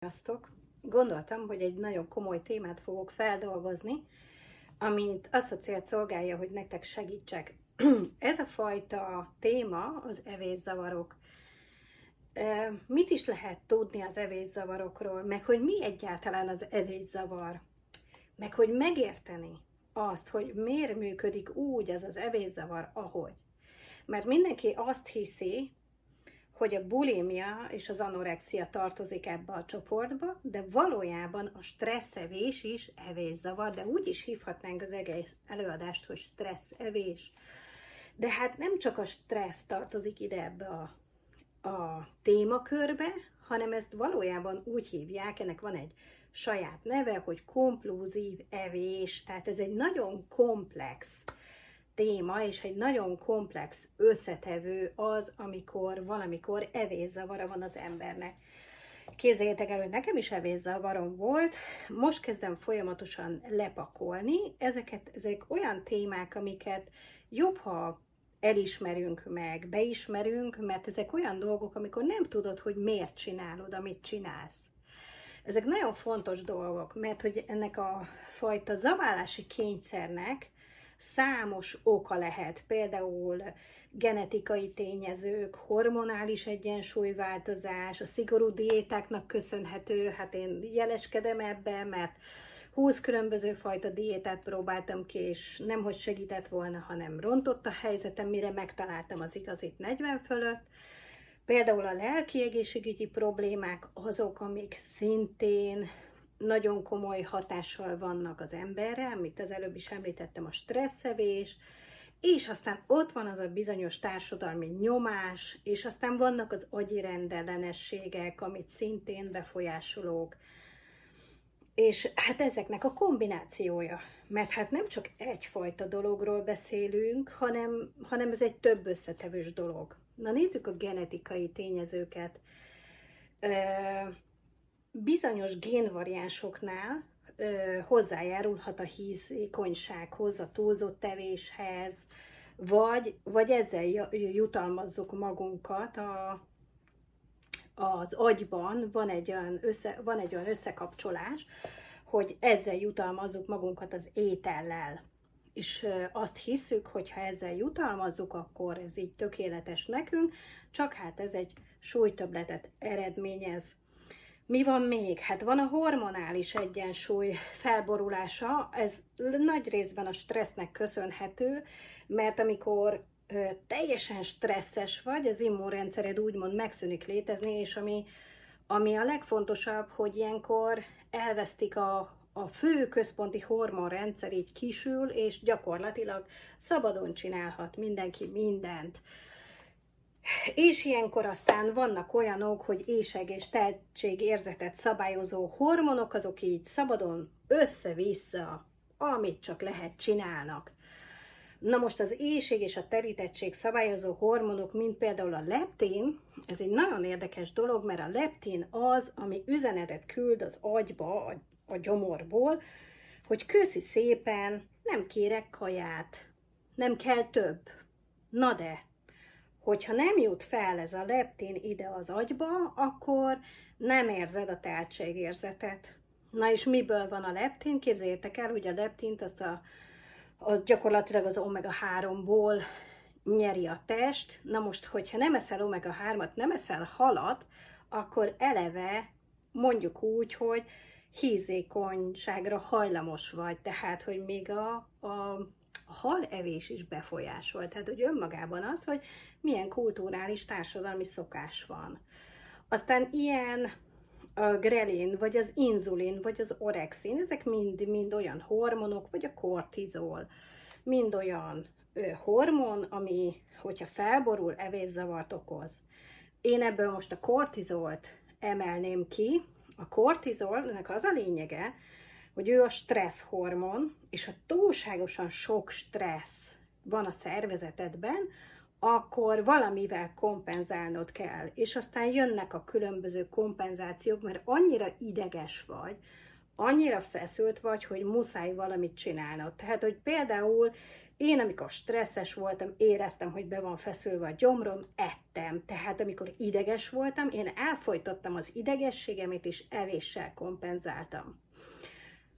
Sziasztok! Gondoltam, hogy egy nagyon komoly témát fogok feldolgozni, amit azt a célt szolgálja, hogy nektek segítsek. Ez a fajta téma az evészavarok. Mit is lehet tudni az evészavarokról, meg hogy mi egyáltalán az evészavar, meg hogy megérteni azt, hogy miért működik úgy az az evészavar, ahogy. Mert mindenki azt hiszi, hogy a bulimia és az anorexia tartozik ebbe a csoportba, de valójában a stresszevés is evészavar, de úgy is hívhatnánk az egész előadást, hogy stresszevés. De hát nem csak a stressz tartozik ide ebbe a, a témakörbe, hanem ezt valójában úgy hívják, ennek van egy saját neve, hogy komplúzív evés, tehát ez egy nagyon komplex téma, és egy nagyon komplex összetevő az, amikor valamikor evészavara van az embernek. Képzeljétek el, hogy nekem is evészavarom volt, most kezdem folyamatosan lepakolni. Ezeket, ezek olyan témák, amiket jobb, ha elismerünk meg, beismerünk, mert ezek olyan dolgok, amikor nem tudod, hogy miért csinálod, amit csinálsz. Ezek nagyon fontos dolgok, mert hogy ennek a fajta zaválási kényszernek számos oka lehet, például genetikai tényezők, hormonális egyensúlyváltozás, a szigorú diétáknak köszönhető, hát én jeleskedem ebbe, mert 20 különböző fajta diétát próbáltam ki, és nem hogy segített volna, hanem rontott a helyzetem, mire megtaláltam az igazit 40 fölött. Például a lelki egészségügyi problémák azok, amik szintén nagyon komoly hatással vannak az emberre, amit az előbb is említettem, a stresszevés, és aztán ott van az a bizonyos társadalmi nyomás, és aztán vannak az agyi rendellenességek, amit szintén befolyásolók, és hát ezeknek a kombinációja, mert hát nem csak egyfajta dologról beszélünk, hanem, hanem ez egy több összetevős dolog. Na nézzük a genetikai tényezőket bizonyos génvariánsoknál ö, hozzájárulhat a hízékonysághoz, a túlzott tevéshez, vagy, vagy ezzel jutalmazzuk magunkat a, az agyban van egy, olyan össze, van egy olyan összekapcsolás, hogy ezzel jutalmazzuk magunkat az étellel. És azt hiszük, hogy ha ezzel jutalmazzuk, akkor ez így tökéletes nekünk, csak hát ez egy súlytöbletet eredményez. Mi van még? Hát van a hormonális egyensúly felborulása, ez nagy részben a stressznek köszönhető, mert amikor ö, teljesen stresszes vagy, az immunrendszered úgymond megszűnik létezni, és ami, ami a legfontosabb, hogy ilyenkor elvesztik a, a fő központi hormonrendszer így kisül, és gyakorlatilag szabadon csinálhat mindenki mindent. És ilyenkor aztán vannak olyanok, hogy éjseg és érzetet szabályozó hormonok, azok így szabadon össze-vissza, amit csak lehet csinálnak. Na most az éjség és a terítettség szabályozó hormonok, mint például a leptin, ez egy nagyon érdekes dolog, mert a leptin az, ami üzenetet küld az agyba, a, a gyomorból, hogy köszi szépen, nem kérek kaját, nem kell több. Na de, hogyha nem jut fel ez a leptin ide az agyba, akkor nem érzed a teltségérzetet. Na és miből van a leptin? Képzeljétek el, hogy a leptint azt a, a gyakorlatilag az omega-3-ból nyeri a test. Na most, hogyha nem eszel omega-3-at, nem eszel halat, akkor eleve mondjuk úgy, hogy hízékonyságra hajlamos vagy, tehát, hogy még a, a a halevés is befolyásol. Tehát, hogy önmagában az, hogy milyen kulturális társadalmi szokás van. Aztán ilyen a grelin, vagy az inzulin, vagy az orexin, ezek mind, mind olyan hormonok, vagy a kortizol, mind olyan ö, hormon, ami, hogyha felborul, evészavart okoz. Én ebből most a kortizolt emelném ki. A kortizolnak az a lényege, hogy ő a stressz hormon, és ha túlságosan sok stressz van a szervezetedben, akkor valamivel kompenzálnod kell. És aztán jönnek a különböző kompenzációk, mert annyira ideges vagy, annyira feszült vagy, hogy muszáj valamit csinálnod. Tehát, hogy például én, amikor stresszes voltam, éreztem, hogy be van feszülve a gyomrom, ettem. Tehát, amikor ideges voltam, én elfolytottam az idegességemet, és evéssel kompenzáltam.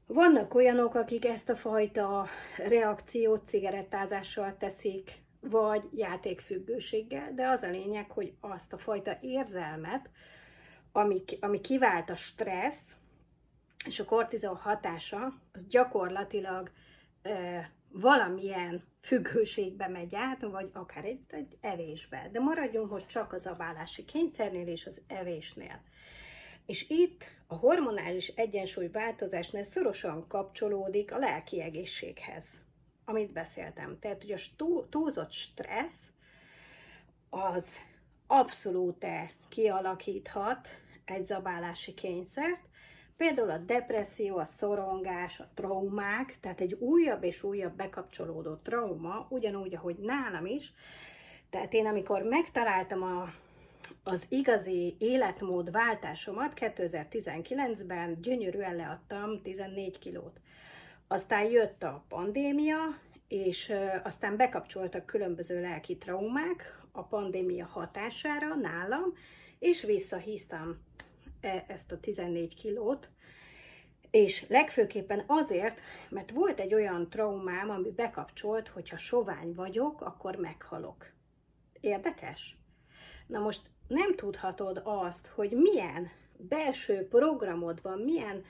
Vannak olyanok, akik ezt a fajta reakciót cigarettázással teszik, vagy játékfüggőséggel, de az a lényeg, hogy azt a fajta érzelmet, ami, ami kivált a stressz, és a kortizol hatása, az gyakorlatilag e, valamilyen függőségbe megy át, vagy akár egy, egy evésbe. De maradjunk most csak az abálási kényszernél és az evésnél. És itt a hormonális egyensúly változásnál szorosan kapcsolódik a lelki egészséghez, amit beszéltem. Tehát, hogy a túlzott stressz az abszolút kialakíthat egy zabálási kényszert, Például a depresszió, a szorongás, a traumák, tehát egy újabb és újabb bekapcsolódó trauma, ugyanúgy, ahogy nálam is. Tehát én, amikor megtaláltam a, az igazi életmód váltásomat 2019-ben, gyönyörűen leadtam 14 kilót. Aztán jött a pandémia, és aztán bekapcsoltak különböző lelki traumák a pandémia hatására nálam, és visszahíztam E, ezt a 14 kilót, és legfőképpen azért, mert volt egy olyan traumám, ami bekapcsolt, hogyha sovány vagyok, akkor meghalok. Érdekes? Na most nem tudhatod azt, hogy milyen belső programod van, milyen,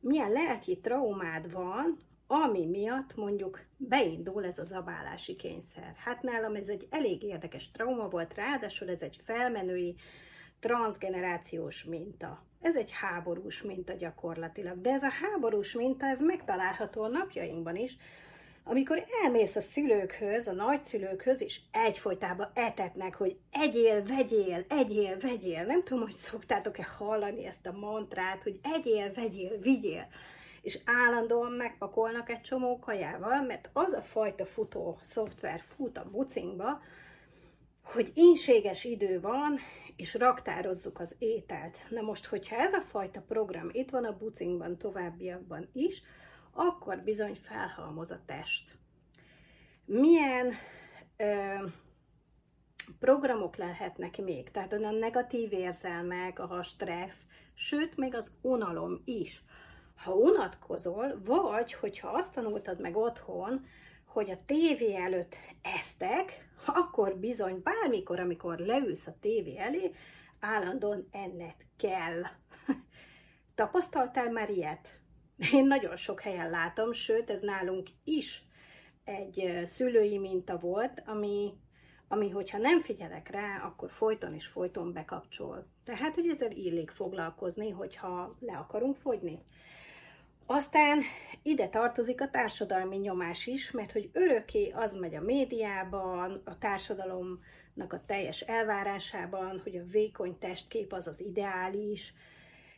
milyen lelki traumád van, ami miatt mondjuk beindul ez a zabálási kényszer. Hát nálam ez egy elég érdekes trauma volt, ráadásul ez egy felmenői transgenerációs minta. Ez egy háborús minta gyakorlatilag, de ez a háborús minta, ez megtalálható a napjainkban is, amikor elmész a szülőkhöz, a nagyszülőkhöz, és egyfolytában etetnek, hogy egyél, vegyél, egyél, vegyél. Nem tudom, hogy szoktátok-e hallani ezt a mantrát, hogy egyél, vegyél, vigyél. És állandóan megpakolnak egy csomó kajával, mert az a fajta futó szoftver fut a bucinkba, hogy inséges idő van, és raktározzuk az ételt. Na most, hogyha ez a fajta program itt van a bucinkban, továbbiakban is, akkor bizony felhalmoz a test. Milyen ö, programok lehetnek még? Tehát a negatív érzelmek, a stressz, sőt, még az unalom is. Ha unatkozol, vagy hogyha azt tanultad meg otthon, hogy a tévé előtt esztek, akkor bizony bármikor, amikor leülsz a tévé elé, állandóan enned kell. Tapasztaltál már ilyet? Én nagyon sok helyen látom, sőt, ez nálunk is egy szülői minta volt, ami, ami hogyha nem figyelek rá, akkor folyton és folyton bekapcsol. Tehát, hogy ezzel illik foglalkozni, hogyha le akarunk fogyni. Aztán ide tartozik a társadalmi nyomás is, mert hogy örökké az megy a médiában, a társadalomnak a teljes elvárásában, hogy a vékony testkép az az ideális,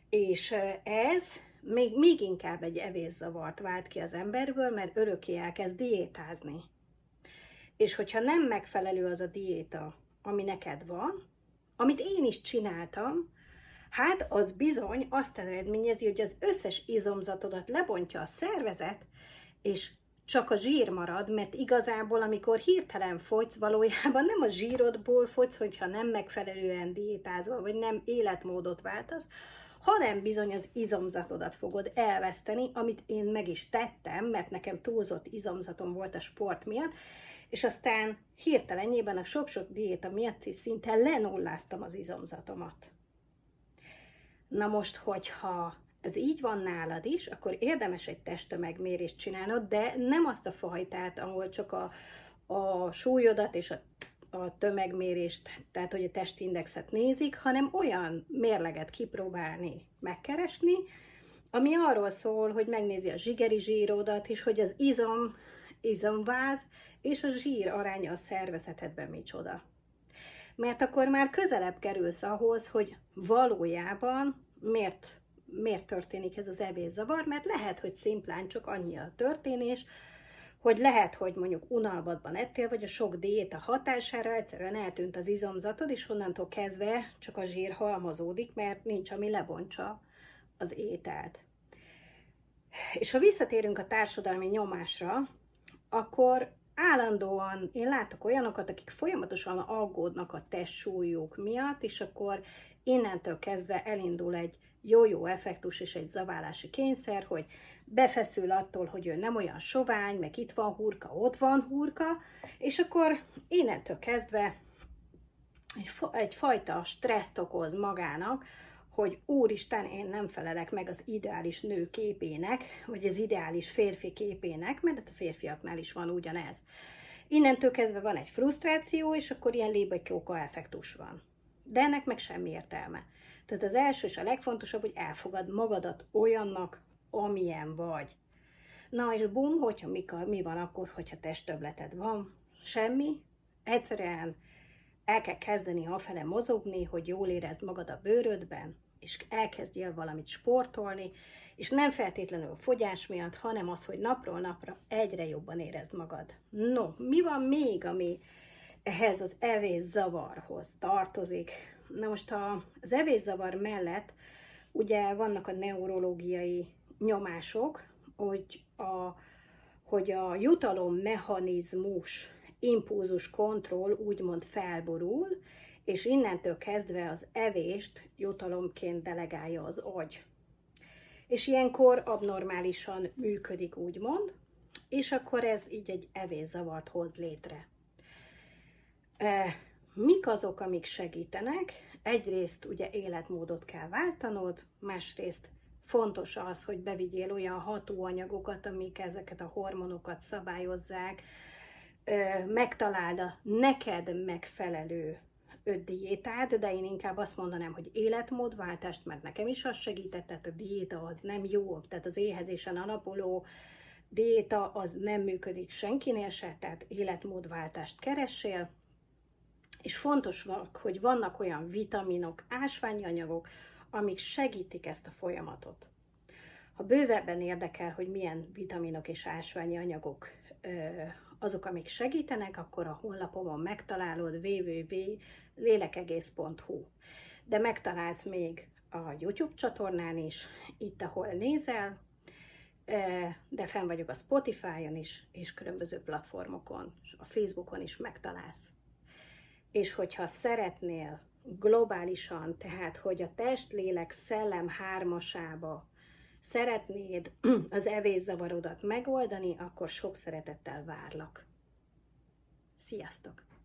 és ez még, még inkább egy evészavart vált ki az emberből, mert örökké elkezd diétázni. És hogyha nem megfelelő az a diéta, ami neked van, amit én is csináltam, Hát az bizony azt eredményezi, hogy az összes izomzatodat lebontja a szervezet, és csak a zsír marad, mert igazából, amikor hirtelen fogysz, valójában nem a zsírodból fogysz, hogyha nem megfelelően diétázol, vagy nem életmódot váltasz, hanem bizony az izomzatodat fogod elveszteni, amit én meg is tettem, mert nekem túlzott izomzatom volt a sport miatt, és aztán hirtelenjében a sok-sok diéta miatt szinte lenulláztam az izomzatomat. Na most, hogyha ez így van nálad is, akkor érdemes egy testtömegmérést csinálnod, de nem azt a fajtát, ahol csak a, a súlyodat és a, a tömegmérést, tehát hogy a testindexet nézik, hanem olyan mérleget kipróbálni, megkeresni, ami arról szól, hogy megnézi a zsigeri zsírodat, és hogy az izom, izomváz és a zsír aránya a szervezetedben micsoda. Mert akkor már közelebb kerülsz ahhoz, hogy valójában miért, miért történik ez az evészavar, mert lehet, hogy szimplán csak annyi a történés, hogy lehet, hogy mondjuk unalmatban ettél, vagy a sok diéta hatására egyszerűen eltűnt az izomzatod, és onnantól kezdve csak a zsír halmozódik, mert nincs, ami lebontsa az ételt. És ha visszatérünk a társadalmi nyomásra, akkor állandóan, én látok olyanokat, akik folyamatosan aggódnak a testsúlyuk miatt, és akkor innentől kezdve elindul egy jó-jó effektus és egy zaválási kényszer, hogy befeszül attól, hogy ő nem olyan sovány, meg itt van hurka, ott van hurka, és akkor innentől kezdve egy, egyfajta stresszt okoz magának, hogy úristen, én nem felelek meg az ideális nő képének, vagy az ideális férfi képének, mert a férfiaknál is van ugyanez. Innentől kezdve van egy frusztráció, és akkor ilyen lébatyóka effektus van. De ennek meg semmi értelme. Tehát az első és a legfontosabb, hogy elfogad magadat olyannak, amilyen vagy. Na és bum, hogyha mi, mi van akkor, hogyha testtöbleted van? Semmi. Egyszerűen el kell kezdeni afele mozogni, hogy jól érezd magad a bőrödben, és elkezdjél valamit sportolni, és nem feltétlenül fogyás miatt, hanem az, hogy napról napra egyre jobban érezd magad. No, mi van még, ami ehhez az evészavarhoz tartozik? Na most a, az evészavar mellett ugye vannak a neurológiai nyomások, hogy a, hogy a jutalommechanizmus impulzus kontroll úgymond felborul, és innentől kezdve az evést jutalomként delegálja az agy. És ilyenkor abnormálisan működik, úgymond, és akkor ez így egy evészavart hoz létre. E, mik azok, amik segítenek? Egyrészt ugye életmódot kell váltanod, másrészt fontos az, hogy bevigyél olyan hatóanyagokat, amik ezeket a hormonokat szabályozzák, megtaláld a neked megfelelő diétát, de én inkább azt mondanám, hogy életmódváltást, mert nekem is az segített, tehát a diéta az nem jó, tehát az éhezésen alapuló diéta az nem működik senkinél se, tehát életmódváltást keressél, és fontos, hogy vannak olyan vitaminok, ásványi anyagok, amik segítik ezt a folyamatot. Ha bővebben érdekel, hogy milyen vitaminok és ásványi anyagok azok, amik segítenek, akkor a honlapomon megtalálod www.lélekegész.hu. De megtalálsz még a YouTube csatornán is, itt, ahol nézel, de fenn vagyok a Spotify-on is, és különböző platformokon, a Facebookon is megtalálsz. És hogyha szeretnél globálisan, tehát hogy a test, lélek, szellem hármasába szeretnéd az evészavarodat megoldani, akkor sok szeretettel várlak. Sziasztok!